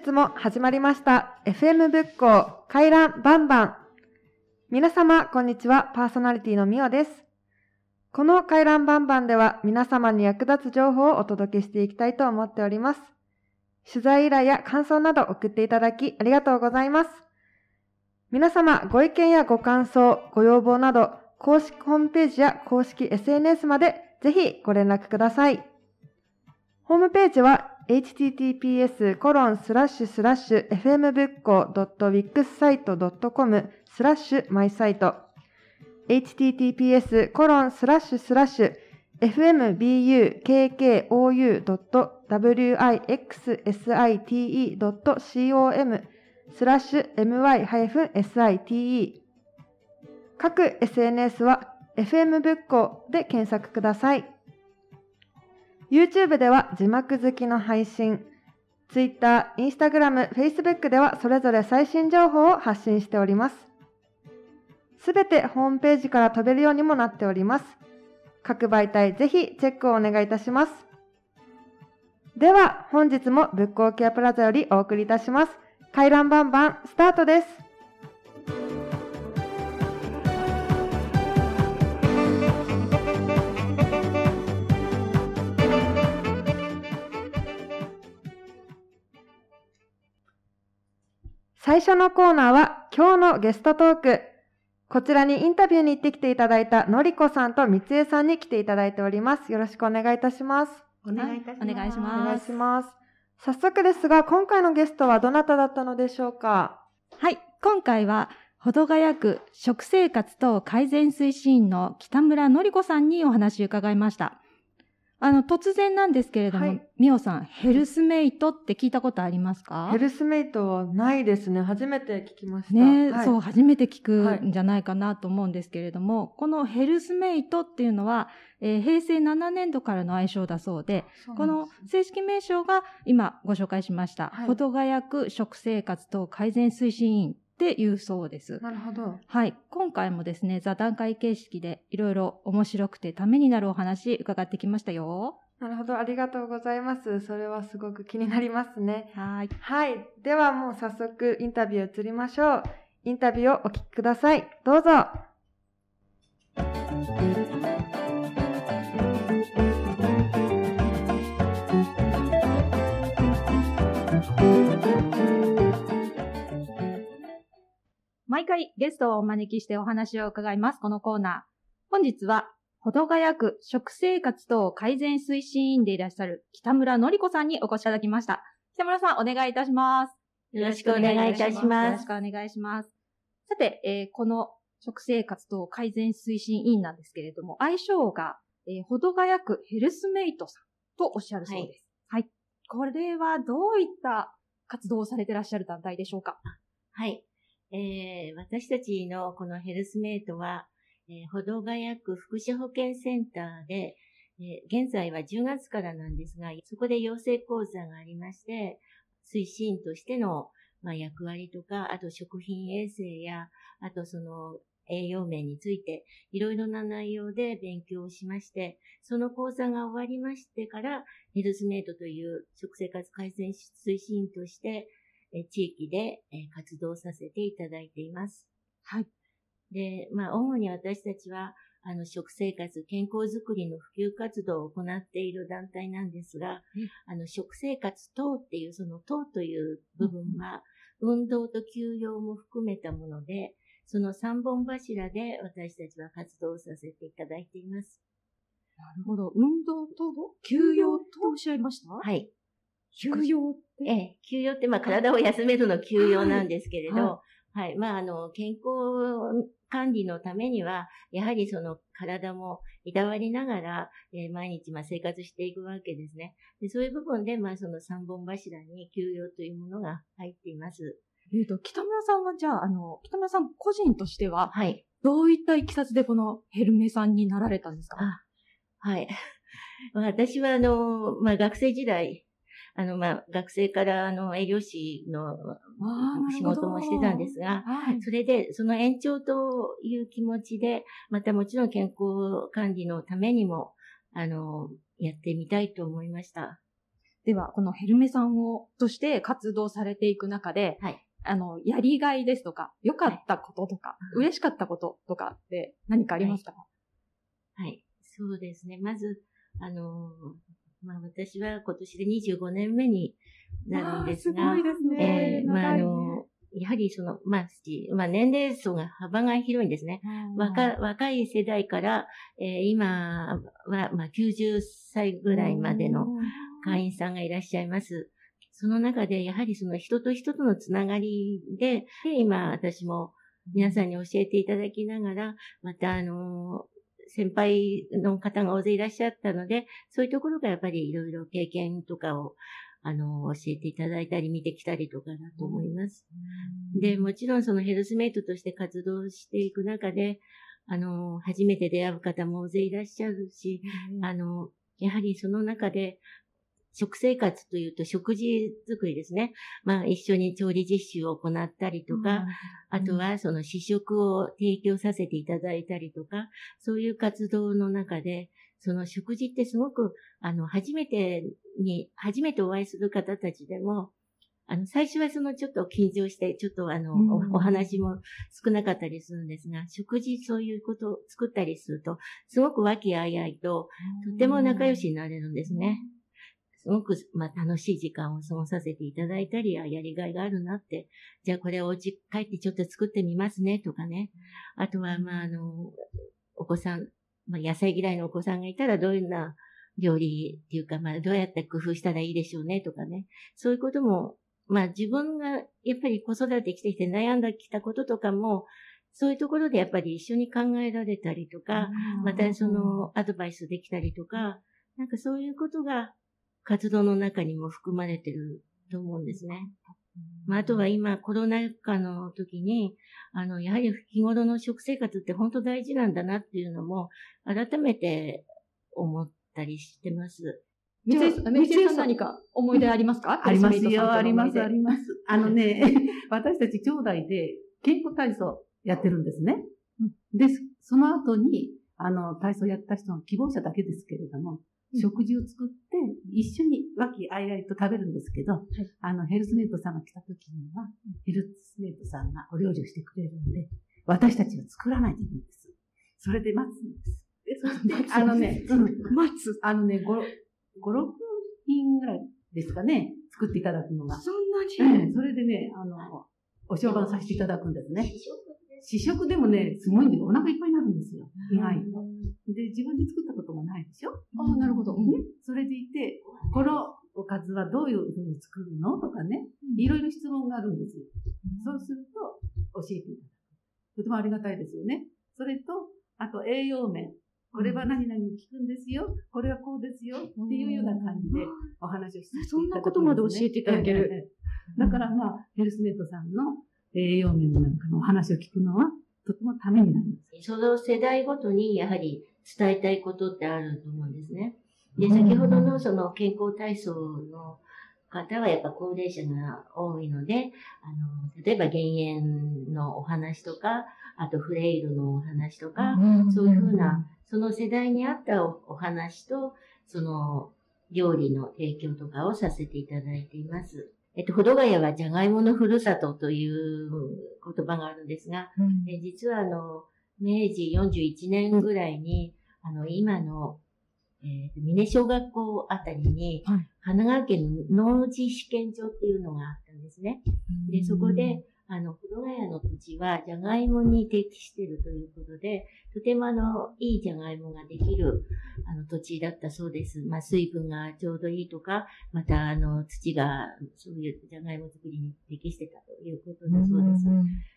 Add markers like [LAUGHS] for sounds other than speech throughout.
本日も始まりました FM 仏教回覧バンバン。皆様、こんにちは。パーソナリティのみおです。この回覧バンバンでは皆様に役立つ情報をお届けしていきたいと思っております。取材依頼や感想など送っていただきありがとうございます。皆様、ご意見やご感想、ご要望など、公式ホームページや公式 SNS までぜひご連絡ください。ホームページは https コロンスラッシュスラッシュ fm ぶっこ .wixsite.com スラッシュマイサイト https コロンスラッシュスラッシュ fmbukkou.wixsite.com スラッシュ my-site 各 SNS は FM ぶっこで検索ください。YouTube では字幕好きの配信、Twitter、Instagram、Facebook ではそれぞれ最新情報を発信しております。すべてホームページから飛べるようにもなっております。各媒体ぜひチェックをお願いいたします。では本日も仏光ケアプラザよりお送りいたします。回覧バンバンスタートです。最初のコーナーは今日のゲストトーク。こちらにインタビューに行ってきていただいたのりこさんとみつえさんに来ていただいております。よろしくお願いいたします。お願いいたします。お願いします。お願いします。早速ですが、今回のゲストはどなただったのでしょうか？はい。今回は、保土ヶ谷区食生活等改善推進員の北村のりこさんにお話を伺いました。あの、突然なんですけれども、はい、みおさん、ヘルスメイトって聞いたことありますか？ヘルスメイトはないですね。初めて聞きました。ね、はい、そう、初めて聞くんじゃないかなと思うんですけれども、はい、このヘルスメイトっていうのは、えー、平成7年度からの愛称だそうで、でこの正式名称が今ご紹介しました、保土ヶ谷区食生活等改善推進員っていうそうです。なるほど。はい。今回もですね、座談会形式でいろいろ面白くてためになるお話伺ってきましたよ。なるほど。ありがとうございます。それはすごく気になりますね。はい。はい。ではもう早速インタビュー移りましょう。インタビューをお聞きください。どうぞ。毎回ゲストをお招きしてお話を伺います、このコーナー。本日は、保土ヶ谷区食生活等改善推進員でいらっしゃる北村のり子さんにお越しいただきました。北村さん、お願いいたします。よろしくお願いいたします。よろしくお願いします。さて、えー、この食生活等改善推進員なんですけれども、愛称が、えー、保土ヶ谷区ヘルスメイトさんとおっしゃるそうです。はい。はい、これはどういった活動をされていらっしゃる団体でしょうか？はい。えー、私たちのこのヘルスメイトは、えー、歩道ヶ谷区福祉保健センターで、えー、現在は10月からなんですが、そこで養成講座がありまして、推進としての、まあ、役割とか、あと食品衛生や、あとその栄養面について、いろいろな内容で勉強をしまして、その講座が終わりましてから、ヘルスメイトという食生活改善推進として、地域で活動させていただいています。はい。で、まあ、主に私たちは、あの、食生活、健康づくりの普及活動を行っている団体なんですが、あの、食生活等っていう、その等という部分は、運動と休養も含めたもので、その三本柱で私たちは活動させていただいています。なるほど。運動と休養とおっしゃいました？はい。休養って？ええ、休養って、まあ、体を休めるの休養なんですけれど、はい、はい、まあ、あの、健康管理のためには、やはりその体もいたわりながら、えー、毎日まあ生活していくわけですね。でそういう部分で、まあその三本柱に休養というものが入っています。えっ、ー、と、北村さんはじゃあ、あの、北村さん個人としては、はい。どういったいきさつでこのヘルメさんになられたんですか？はい。[LAUGHS] 私は、あの、まあ、学生時代、あの、まあ、学生からあの、栄養士の仕事もしてたんですが、はい、それで、その延長という気持ちで、またもちろん健康管理のためにも、あの、やってみたいと思いました。では、このヘルメさんを、として活動されていく中で、はい、あの、やりがいですとか、良かったこととか、はい、嬉しかったこととかって何かありますか、はい、はい、そうですね。まず、あのまあ私は今年で25年目になるんですが、すごいですね。えー、まああのやはりその、まあ、まあ、年齢層が幅が広いんですね。若若い世代から、えー、今は、まあ、90歳ぐらいまでの会員さんがいらっしゃいます。その中で、やはりその人と人とのつながりで、で今、私も皆さんに教えていただきながら、また、あの、先輩の方が大勢いらっしゃったので、そういうところがやっぱりいろいろ経験とかをあの、教えていただいたり見てきたりとかだと思います。で、もちろんそのヘルスメイトとして活動していく中で、あの、初めて出会う方も大勢いらっしゃるし、あの、やはりその中で、食生活というと食事作りですね。まあ一緒に調理実習を行ったりとか、あとはその試食を提供させていただいたりとか、そういう活動の中で、その食事ってすごく、あの、初めてに、初めてお会いする方たちでも、あの、最初はそのちょっと緊張して、ちょっとあの、うん、お話も少なかったりするんですが、食事そういうことを作ったりすると、すごく和気あいあいと、とても仲良しになれるんですね。すごく、まあ、楽しい時間を過ごさせていただいたり、やりがいがあるなって、じゃあこれお家帰ってちょっと作ってみますね、とかね。あとは、まあ、あの、お子さん、まあ、野菜嫌いのお子さんがいたらどういうな料理っていうか、まあ、どうやって工夫したらいいでしょうねとかね。そういうことも、まあ、自分がやっぱり子育てしてきて悩んだきたこととかも、そういうところでやっぱり一緒に考えられたりとか、またそのアドバイスできたりとか、なんかそういうことが活動の中にも含まれてると思うんですね。まあ、あとは今コロナ禍の時に、あの、やはり日頃の食生活って本当大事なんだなっていうのも、改めて思ったりしてます。三井さん、何か思い出ありますか？ありますよ、あります、[LAUGHS] あります。あのね、[LAUGHS] 私たち兄弟で健康体操やってるんですね。で、その後に、あの、体操やった人の希望者だけですけれども、食事を作って、一緒に和気あいあいと食べるんですけど、はい、あの、ヘルスメイトさんが来た時には、ヘルスメイトさんがお料理をしてくれるんで、私たちは作らないといけないんです。それで待つんです。で、そして、あのね、うん、待つ。あのね、5、5、6品ぐらいですかね、作っていただくのが。そんなに、ええ、それでね、あの、お商売させていただくんですね。試食でもね、すごいんで、お腹いっぱいになるんですよ。意外と。で、自分で作ったこともないでしょ？ああ、なるほど。ね。それでいて、このおかずはどういうふうに作るの？とかね、いろいろ質問があるんですよ。そうすると、教えていただく。とてもありがたいですよね。それと、あと栄養面。これは何々に効くんですよ。これはこうですよ。っていうような感じでお話をしていただく、ね、そんなことまで教えていただける。だからまあ、ヘルスネットさんの栄養面なんかのお話を聞くのは、とてもためになります。その世代ごとにやはり伝えたいことってあると思うんですね。で、先ほどのその健康体操の方はやっぱ高齢者が多いので、あの、例えば減塩のお話とか、あとフレイルのお話とか、そういうふうな、その世代に合ったお話と、その料理の提供とかをさせていただいています。えっと、保土ヶ谷はじゃがいものふるさとという言葉があるんですが、うん、え実はあの、明治41年ぐらいに、あの、今の、えー、峰小学校あたりに、はい、神奈川県の農事試験場っていうのがあったんですね。で、そこで、あの、古ヶ谷の土地は、じゃがいもに適しているということで、とてもあの、いいじゃがいもができる、あの、土地だったそうです。まあ、水分がちょうどいいとか、また、あの、土が、そういうじゃがいも作りに適してたということだそうです。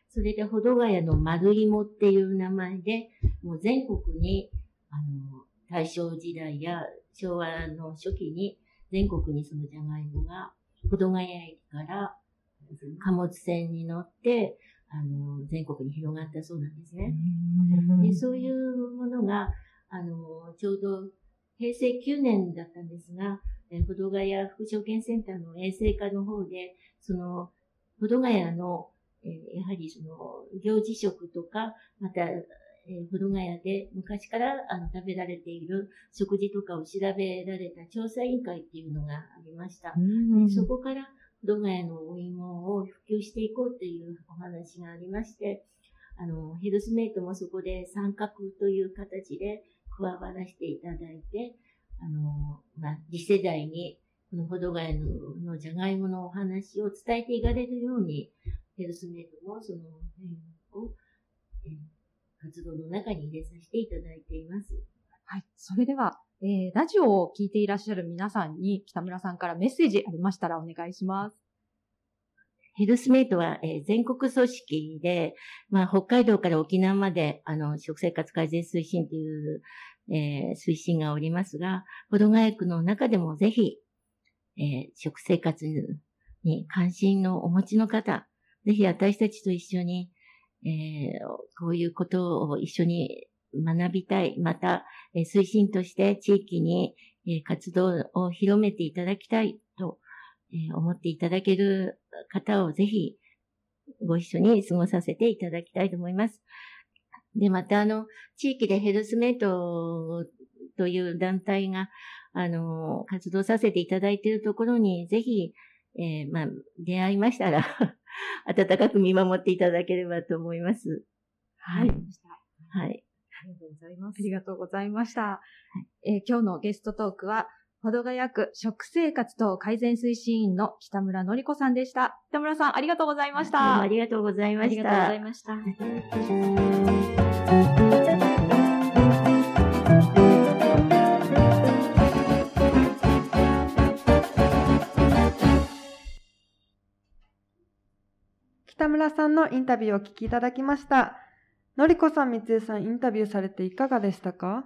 それで、保土ヶ谷の丸芋っていう名前で、もう全国に、あの、大正時代や昭和の初期に、全国にそのじゃがいもが、保土ヶ谷駅から貨物船に乗って、あの、全国に広がったそうなんですね。でそういうものが、あの、ちょうど平成9年だったんですが、え保土ヶ谷副証券センターの衛生課の方で、その、保土ヶ谷の、えやはりその、行事食とか、また、えー、古ヶ谷で昔からあの食べられている食事とかを調べられた調査委員会っていうのがありました。うんそこから古ヶ谷のお芋を普及していこうというお話がありまして、あの、ヘルスメイトもそこで参画という形で加わらせていただいて、あの、まあ、次世代にこの保土ヶ谷ののじゃがいものお話を伝えていかれるように、ヘルスメイトもその辺を、え、活動の中に入れさせていただいています。はい。それでは、えー、ラジオを聴いていらっしゃる皆さんに北村さんからメッセージありましたらお願いします。ヘルスメイトは、えー、全国組織で、まあ、北海道から沖縄まで、あの、食生活改善推進という、えー、推進がおりますが、保土ヶ谷区の中でもぜひ、えー、食生活に関心のお持ちの方、ぜひ私たちと一緒に、えー、こういうことを一緒に学びたい。また、えー、推進として地域に、えー、活動を広めていただきたいと、えー、思っていただける方をぜひご一緒に過ごさせていただきたいと思います。で、またあの、地域でヘルスメイトという団体が、あの、活動させていただいているところに、ぜひ、えー、まあ、出会いましたら [LAUGHS] 温かく見守っていただければと思います。はい。はい。ありがとうございます。ありがとうございました。はい、えー、今日のゲストトークは、保土ヶ谷区食生活等改善推進員の北村のり子さんでした。北村さん、ありがとうございました。ありがとうございました。ありがとうございました。北村さんのインタビューをお聞きいただきました。のりこさん、みつえさん、インタビューされていかがでしたか？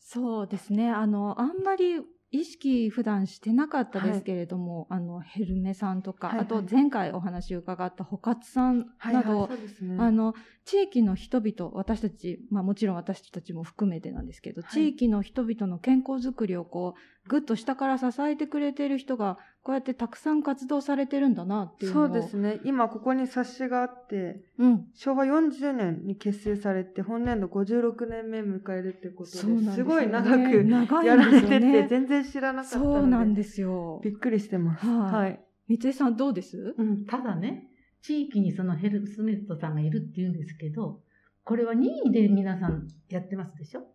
そうですね。あの、あんまり意識普段してなかったですけれども、はい、あの、ヘルメさんとか、はいはい、あと前回お話を伺った保活さんなど、はいはいね、あの、地域の人々、私たち、まあもちろん私たちも含めてなんですけど、はい、地域の人々の健康づくりをこう、ぐっと下から支えてくれている人がこうやってたくさん活動されてるんだなっていうそうですね。今ここに冊子があって、うん、昭和40年に結成されて、本年度56年目迎えるってことで、ですすごい長くやられてて、ね、全然知らなかったので。そうなんですよ。びっくりしてます。はい。はい、三井さんどうです？うん、ただね、地域にそのヘルスメットさんがいるって言うんですけど、これは任意で皆さんやってますでしょ？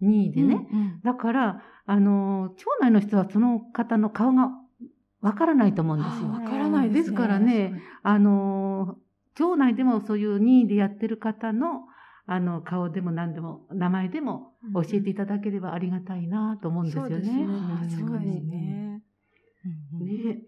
任意でね。うんうん、だから、あの、町内の人はその方の顔がわからないと思うんですよ。わからないです、ね、ですからね、あの、町内でもそういう任意でやってる方の、あの、顔でも何でも、名前でも教えていただければありがたいなと思うんですよね。そうですね。そうですね。ね。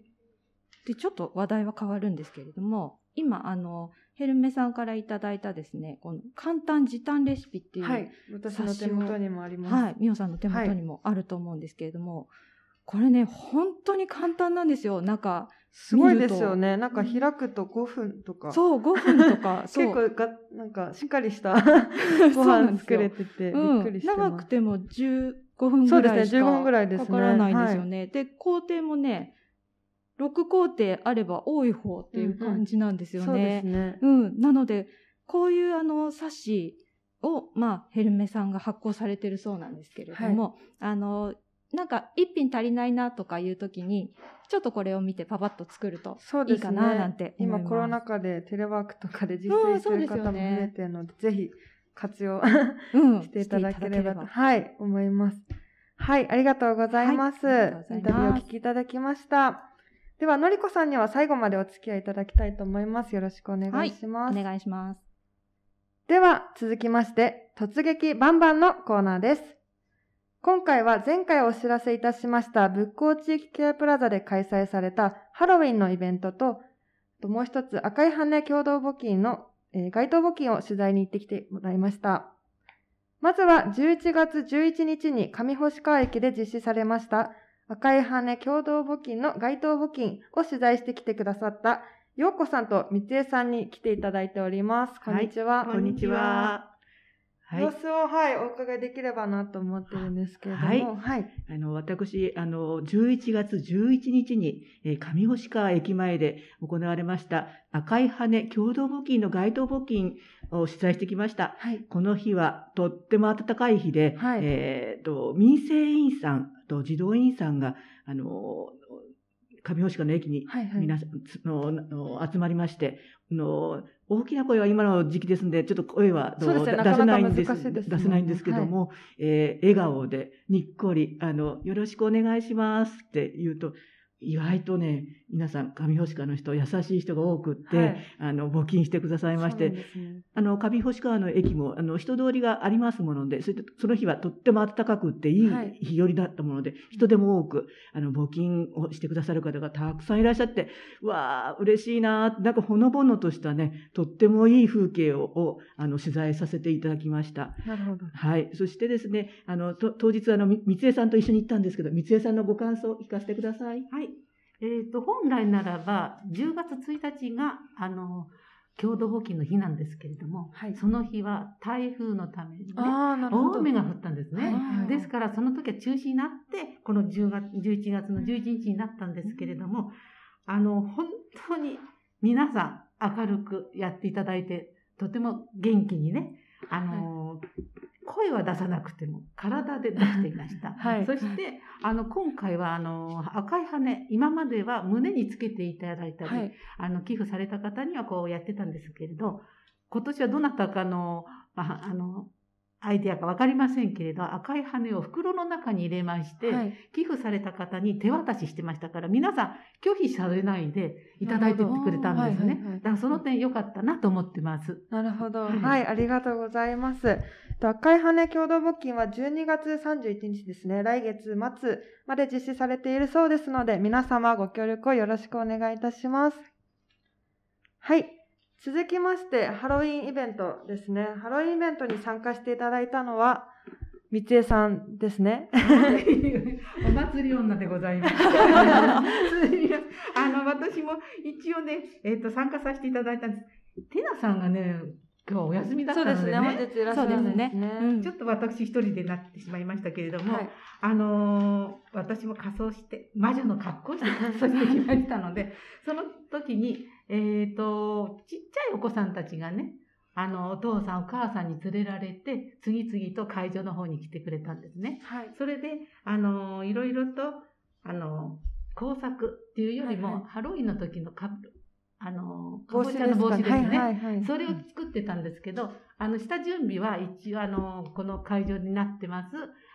で、ちょっと話題は変わるんですけれども、今、あの、ヘルメさんからいただいたですね、この簡単時短レシピっていう。はい。私の手元にもあります。はい。みおさんの手元にもあると思うんですけれども、はいこれね、本当に簡単なんですよ。なんか、すごいですよね。なんか開くと5分とか。そう、5分とか。[LAUGHS] 結構が、なんかしっかりした [LAUGHS] ご飯作れてて、びっくりして長くても15分ぐらいしかかからないんですよね。で、工程もね、6工程あれば多い方っていう感じなんですよね。うん、ね。うん。なので、こういうあの、冊子を、まあ、ヘルメさんが発行されてるそうなんですけれども、はい、あの、なんか一品足りないなとかいう時に、ちょっとこれを見てパパッと作るといいかななんて今コロナ禍でテレワークとかで実践してる方も増えてるので、ぜひ活用 [LAUGHS] していただければと、はい、思います。はい、ありがとうございます。はい、インタビューをお聞きいただきました。では、のりこさんには最後までお付き合いいただきたいと思います。よろしくお願いします。はい、お願いします。では、続きまして、突撃バンバンのコーナーです。今回は前回お知らせいたしました仏光地域ケアプラザで開催されたハロウィンのイベントと、もう一つ赤い羽共同募金の、えー、街頭募金を取材に行ってきてもらいました。まずは11月11日に上星川駅で実施されました赤い羽共同募金の該当募金を取材してきてくださったようこさんと三江さんに来ていただいております。こんにちは。はい、こんにちは。はい、様子を、はい、お伺いできればなと思ってるんですけれども、はい。はい、あの、私、あの、11月11日に、えー、上星川駅前で行われました赤い羽共同募金の街頭募金を取材してきました。はい。この日はとっても暖かい日で、はいえー、と民生委員さんと児童委員さんが、あの、上星川の駅にはいはい。皆さんつのの集まりまして、の大きな声は今の時期ですんで、ちょっと声はそうですね出せないんです。ね。出せないんですけども、えー笑顔でにっこりあの、よろしくお願いしますって言うと、意外とね、皆さん、上星川の人、優しい人が多くって、はいあの募金してくださいまして、ねあの、上星川の駅も、あの、人通りがありますもので、それでその日はとっても暖かくっていいはい日和だったもので、人でも多く、あの、募金をしてくださる方がたくさんいらっしゃって、うわあ、嬉しいなーなんかほのぼのとしたね、とってもいい風景を、をあの、取材させていただきました。なるほど。はい。そしてですね、あの、と当日、あの、み三江さんと一緒に行ったんですけど、三江さんのご感想を聞かせてください。はい。えっ、と、本来ならば、10月1日が、あの、郷土募金の日なんですけれども、はいその日は台風のためにね。大雨が降ったんですね。はいはいですから、その時は中止になって、この10月、11月の11日になったんですけれども、あの、本当に皆さん明るくやっていただいて、とても元気にね、あの、声は出さなくても体で出していました。[LAUGHS] はいそして、あの、今回は、あの、赤い羽、今までは胸につけていただいたり、はい。あの、寄付された方にはこうやってたんですけれど、今年はどなたかの、まあ、あの、アイデアかわかりませんけれど、赤い羽を袋の中に入れまして、はい。寄付された方に手渡ししてましたから、皆さん拒否されないでいただいてってくれたんですねはいはいはい。だからその点良かったなと思ってます。なるほど。はいはい、ありがとうございます。えっと赤い羽共同募金は12月31日ですね、来月末まで実施されているそうですので、皆様ご協力をよろしくお願いいたします。はい。続きまして、ハロウィンイベントですね。ハロウィンイベントに参加していただいたのは、三江さんですね。[LAUGHS] お祭り女でございます。[LAUGHS] あの、私も一応ね、えっ、と、参加させていただいたんです。テナさんがね、今日お休みだったのでね。そうですねうんちょっと私一人でなってしまいましたけれども、はい。あのー私も仮装して、魔女の格好をして仮装してきましたので、その時に、えっ、と、ちっちゃいお子さんたちがね、あの、お父さんお母さんに連れられて、次々と会場の方に来てくれたんですね。はい。それで、あのーいろいろと、あのー工作っていうよりも、はいはいハロウィンの時のカップ、あのか？かぼちゃの帽子ですね。はいはいはい。それを作ってたんですけど、あの、下準備は一応、あの、この会場になってます、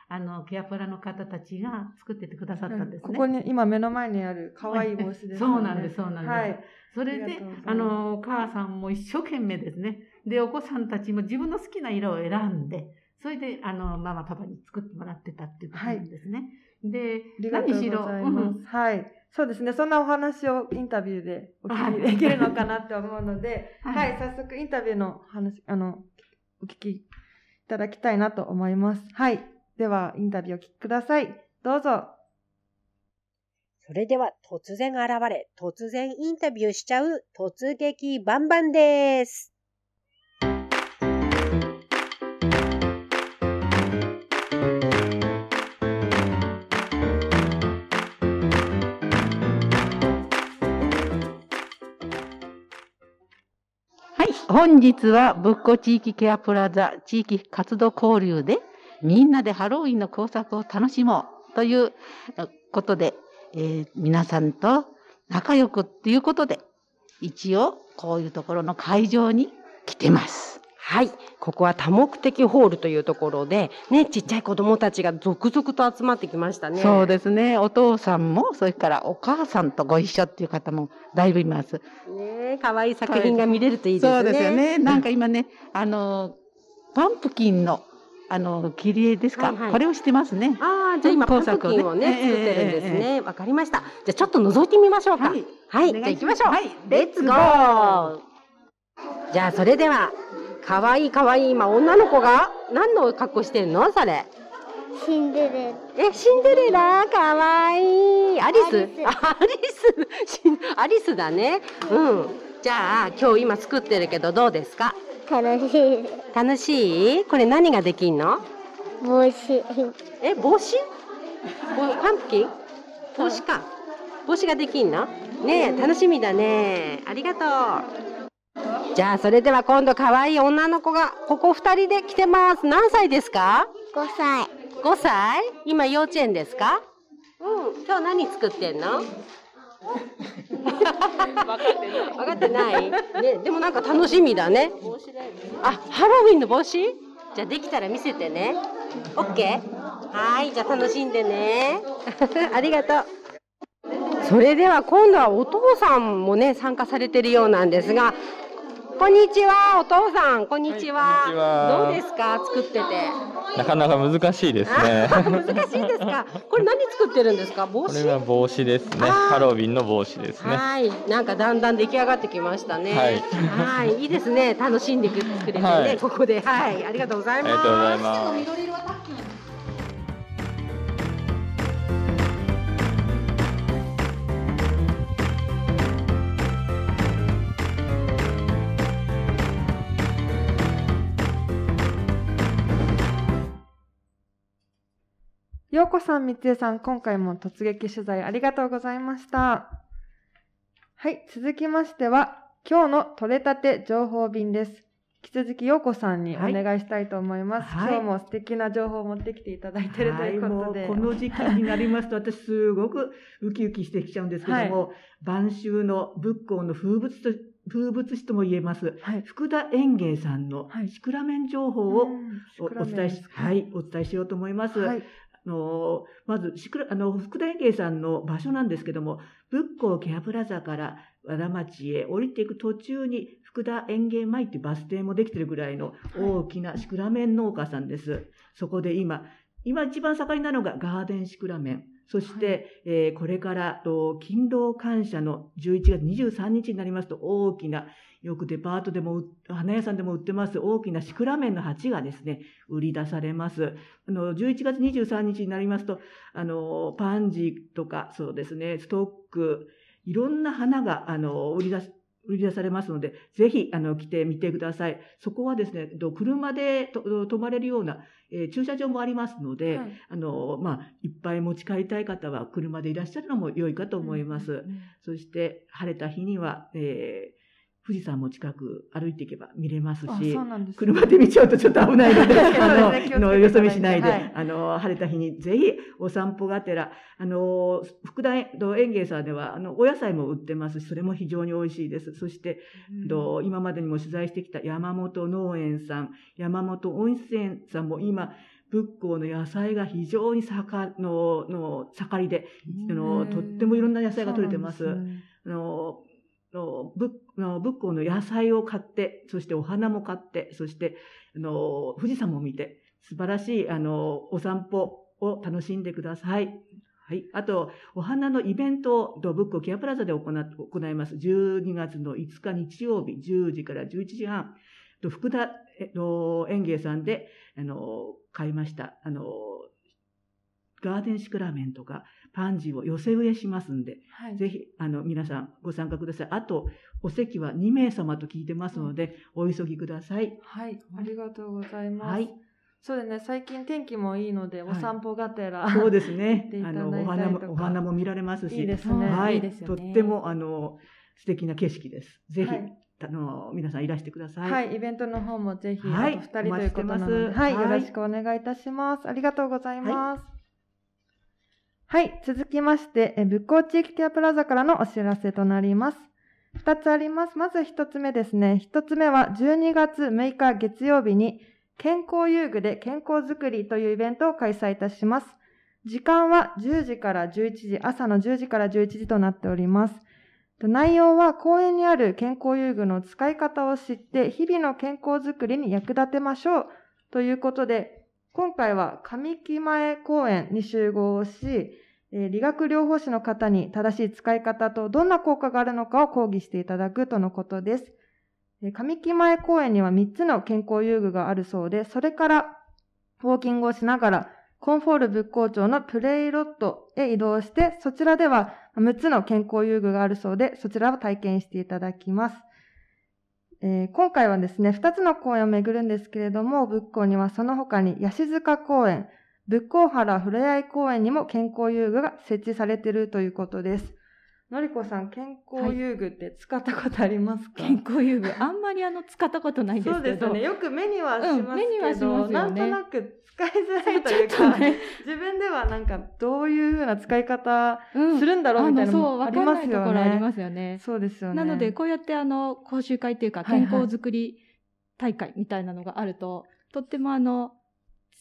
あの、ケアプラの方たちが作っててくださったんですね。ここに今目の前にある可愛い帽子です、ね。[LAUGHS] そうなんです、そうなんです。はい。それであの、お母さんも一生懸命ですね。で、お子さんたちも自分の好きな色を選んで、それで、あの、ママ、パパに作ってもらってたっていうことなんですね。で何しろ。うんはい。そうですね。そんなお話をインタビューでお聞きできるのかなって思うので、ははいい、早速インタビューの話、あの、お聞きいただきたいなと思います。はい。では、インタビューをお聞きください。どうぞ。それでは突然現れ、突然インタビューしちゃう突撃バンバンです。本日は、ぶっこ地域ケアプラザ地域活動交流で、みんなでハロウィンの工作を楽しもうということで、えー皆さんと仲良くっていうことで、一応、こういうところの会場に来てます。はい。ここは多目的ホールというところで、ね、ちっちゃい子供たちが続々と集まってきましたね。そうですね。お父さんも、それからお母さんとご一緒っていう方もだいぶいます。ね可愛い作品が見れるといいですね。そうですよね。なんか今ね、あの、パンプキンの、あの、切り絵ですか、はいはいこれをしてますね。ああ、じゃあ今、パンプキンをね、ええ作ってるんですええね。わかりました。じゃあちょっと覗いてみましょうか。はいはい。じゃあ行きましょう。はいレッツゴーじゃあそれでは、かわいいかわいい今女の子が何の格好してんの？それ。シンデレラ。え、シンデレラ？かわいい。アリス？アリスあアリスシンアリスだね。うん。じゃあ今日今作ってるけどどうですか？楽しい。楽しい？これ何ができんの？帽子。え、帽子？ぼパンプキン？帽子か。帽子ができんの？ねえ、楽しみだね。ありがとう。じゃあ、それでは今度可愛い女の子が、ここ二人で来てます。何歳ですか？5歳。?5 歳？今幼稚園ですか？うん。今日何作ってんの？[LAUGHS] 分かってないね、でもなんか楽しみだね。あ、ハロウィンの帽子？じゃあできたら見せてね。オッケーはい、じゃあ楽しんでね。[LAUGHS] ありがとう。それでは今度はお父さんもね、参加されてるようなんですが、こんにちは、お父さん、こんにちは。はいどうですか、作ってて。なかなか難しいですね。あ難しいですか？これ何作ってるんですか、帽子？これは帽子ですね。ハロウィンの帽子ですね。はい、なんかだんだん出来上がってきましたね。はいはい、いいですね。楽しんでくれてね、はいここで、はい、ありがとうございます。ありがとうございます。ようこさん、みつえさん、今回も突撃取材ありがとうございました。はい、続きましては、今日の取れたて情報便です。引き続き、ようこさんにおはい願いしたいと思います。はい今日も素敵な情報を持ってきていただいているということで。はい、この時期になりますと、私すごくウキウキしてきちゃうんですけども、晩秋の仏光の風物と風物詩とも言えます、はい福田園芸さんのはいシクラメン情報をお伝えし、はい、お伝えしようと思います。のまずあの福田園芸さんの場所なんですけども仏光ケアプラザから和田町へ降りていく途中に福田園芸前っていうバス停もできてるぐらいの大きなシクラメン農家さんです。そこで今今一番盛りなのがガーデンシクラメン。そして、えーこれからと勤労感謝の11月23日になりますと大きなよくデパートでも売花屋さんでも売ってます大きなシクラメンの鉢がですね売り出されます。あの11月23日になりますとあのパンジーとかそうですねストックいろんな花があの売り出す売り出されますので、ぜひあの来てみてください。そこはですね、と車でと泊まれるような、えー駐車場もありますので、はいあのまあ、いっぱい持ち帰りたい方は車でいらっしゃるのも良いかと思います。そして晴れた日には、えー富士山も近く歩いていけば見れますあ、しすね。車で見ちゃうとちょっと危ないので、[LAUGHS] あの、よそ見しないで、はいあの、晴れた日にぜひお散歩がてら、あの、福田園芸さんでは、あの、お野菜も売ってますし、それも非常に美味しいです。そして、うんと今までにも取材してきた山本農園さん、山本温泉さんも今、仏光の野菜が非常に盛のの盛りで、あのとってもいろんな野菜が取れてます。すねあのの仏の仏光の野菜を買って、そしてお花も買って、そしてあの富士山も見て、素晴らしいあのお散歩を楽しんでください。はい。あと、お花のイベントをと仏光ケアプラザで行っ行います。12月の5日日曜日、10時から11時半。と福田えっと園芸さんで、あの、買いました。あの、ガーデンシクラメンとか、パンジーを寄せ植えしますんで、はい。ぜひ、あの、皆さんご参加ください。あと、お席は2名様と聞いてますので、お急ぎください。はい、ありがとうございます。はい。そうですね、最近天気もいいので、はいお散歩がてら、そうですね [LAUGHS] あだいの、お花も、お花も見られますし。いいですね。はいい。いねとっても、あの、素敵な景色です。ぜひ、はいあの、皆さんいらしてください。はい、イベントの方もぜひ、はいあと2人ということなので、はい、はいよろしくお願いいたします。ありがとうございます。はい、続きまして、え仏光地域ケアプラザからのお知らせとなります。2つあります。まず1つ目ですね。1つ目は12月6日月曜日に、健康遊具で健康づくりというイベントを開催いたします。時間は10時から11時、朝の10時から11時となっております。内容は公園にある健康遊具の使い方を知って日々の健康づくりに役立てましょうということで今回は上木前公園に集合をしえ理学療法士の方に正しい使い方とどんな効果があるのかを講義していただくとのことです。え上木前公園には3つの健康遊具があるそうでそれからウォーキングをしながらコンフォール仏光町のプレイロットへ移動して、そちらでは6つの健康遊具があるそうで、そちらを体験していただきます。えー今回はですね、2つの公園を巡るんですけれども、仏光にはその他に、ヤシ塚公園、仏光原ふれあい公園にも健康遊具が設置されているということです。のりこさん、健康遊具って使ったことありますか、健康遊具、あんまりあの、使ったことないんですけど。そうですね。よく目にはしますけど、うんねなんとなく使いづらいというか、ね [LAUGHS] 自分ではなんかどういう風な使い方うんするんだろうみたいなのあのそう、もあわかんないりますよところありね。ますよね。そうですよね。なので、こうやってあの、講習会っていうか、はいはい健康づくり大会みたいなのがあると、とってもあの、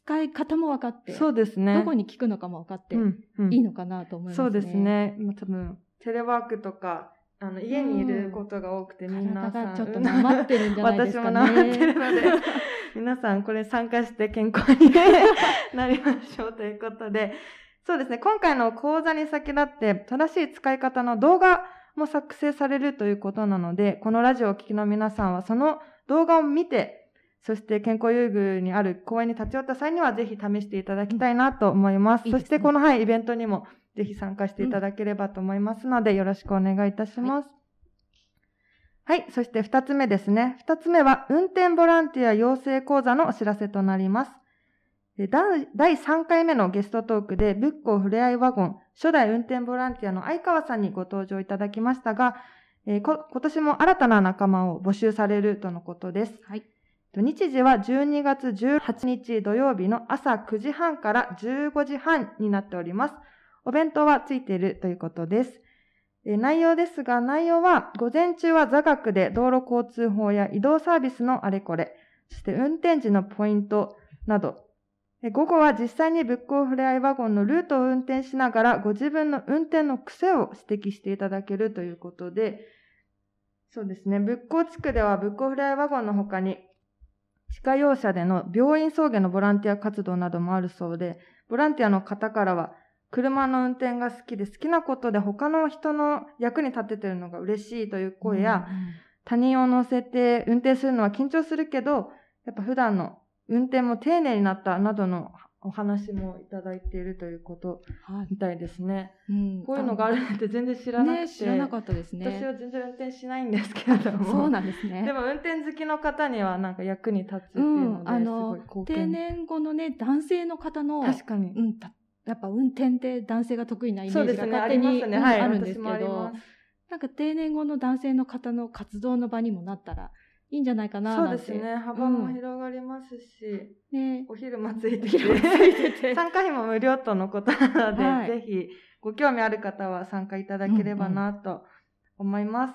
使い方も分かって、そうですね。どこに効くのかも分かって、うんうんいいのかなと思いますね。そうです。ね。今多分、テレワークとか、あの、家にいることが多くて、みんなさん。ちょっとなまってるんじゃないですかね。[LAUGHS] 私もなまってるので、[LAUGHS] 皆さんこれ参加して健康になりましょうということで、そうですね、今回の講座に先立って正しい使い方の動画も作成されるということなので、このラジオをお聞きの皆さんはその動画を見て、そして健康遊具にある公園に立ち寄った際にはぜひ試していただきたいなと思います。いいですねそしてこの、はい、イベントにもぜひ参加していただければと思いますので、よろしくお願いいたします。はい。そして二つ目ですね。二つ目は、運転ボランティア養成講座のお知らせとなります。で第第3回目のゲストトークで、仏光ふれあいワゴン、初代運転ボランティアの相川さんにご登場いただきましたが、えーこ今年も新たな仲間を募集されるとのことです。はい。日時は12月18日土曜日の朝9時半から15時半になっております。お弁当はついているということです。内容ですが、内容は午前中は座学で道路交通法や移動サービスのあれこれ、そして運転時のポイントなど、午後は実際に仏光ふれあいワゴンのルートを運転しながらご自分の運転の癖を指摘していただけるということで、そうですね、仏光地区では仏光ふれあいワゴンの他に自家用車での病院送迎のボランティア活動などもあるそうで、ボランティアの方からは、車の運転が好きで好きなことで他の人の役に立ててるのが嬉しいという声や、他人を乗せて運転するのは緊張するけど、やっぱ普段の運転も丁寧になったなどのお話もいただいているということはいみたいですね。うんこういうのがあるなんて全然知らなくて、ね、知らなかったですね。私は全然運転しないんですけれども。そうなんですね。[LAUGHS] でも運転好きの方にはなんか役に立つっていううん、ので、すごあの定献。年後のね男性の方の確かに。うん、たやっぱ運転って男性が得意なイメージがそうですね、あ勝手に、ね。うんはい、あるんですけ私もありどます。なんか定年後の男性の方の活動の場にもなったらいいんじゃないかなそうですね、幅も広がりますし、ね。お昼もついておて、昼もついてて参加費も無料とのことなので、はい。ぜひご興味ある方は参加いただければなと思います。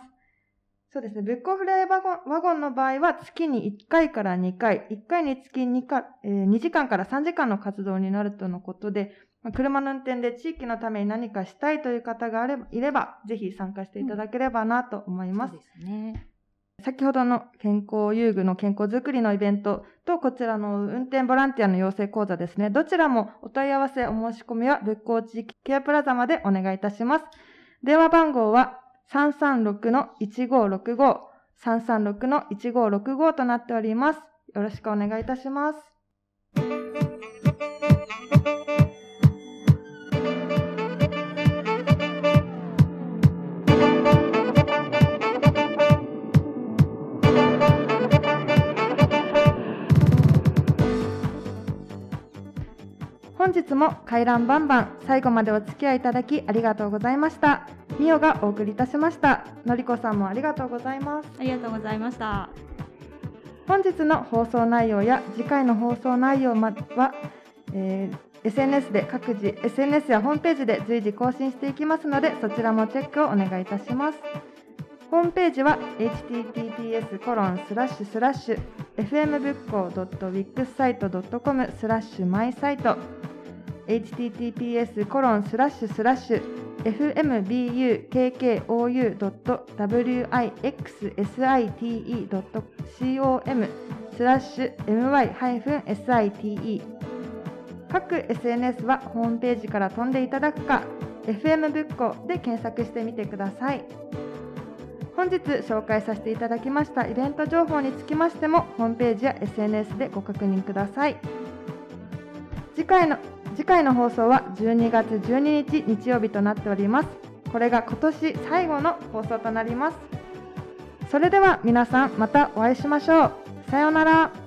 そうですね、仏光フレーワゴンワゴンの場合は月に1回から2回、1回につき 2, か、えー2時間から3時間の活動になるとのことで、まあ車の運転で地域のために何かしたいという方があればいれば、ぜひ参加していただければなと思います。そう。ですね。先ほどの健康遊具の健康づくりのイベントと、こちらの運転ボランティアの養成講座ですね。どちらもお問い合わせ、お申し込みは仏光地域ケアプラザまでお願いいたします。電話番号は336-1565、336-1565となっております。よろしくお願いいたします。日も回覧バンバン最後までお付き合いいただきありがとうございました。ミオがお送りいたしました。のりこさんもありがとうございます。ありがとうございました。本日の放送内容や次回の放送内容まは、えー SNS で各自 SNS やホームページで随時更新していきますのでそちらもチェックをお願いいたしますホームページは https コロンスラッシュスラッシュ fm 仏光 .wixsite.com スラッシュマイサイト https コロンスラッシュスラッシュ fmbukkou.wixsite.com スラッシュ my-site 各 SNS はホームページから飛んでいただくか FM ぶっこで検索してみてください。本日紹介させていただきましたイベント情報につきましてもホームページや SNS でご確認ください。次回の次回の放送は12月12日日曜日となっております。これが今年最後の放送となります。それでは皆さんまたお会いしましょう。さようなら。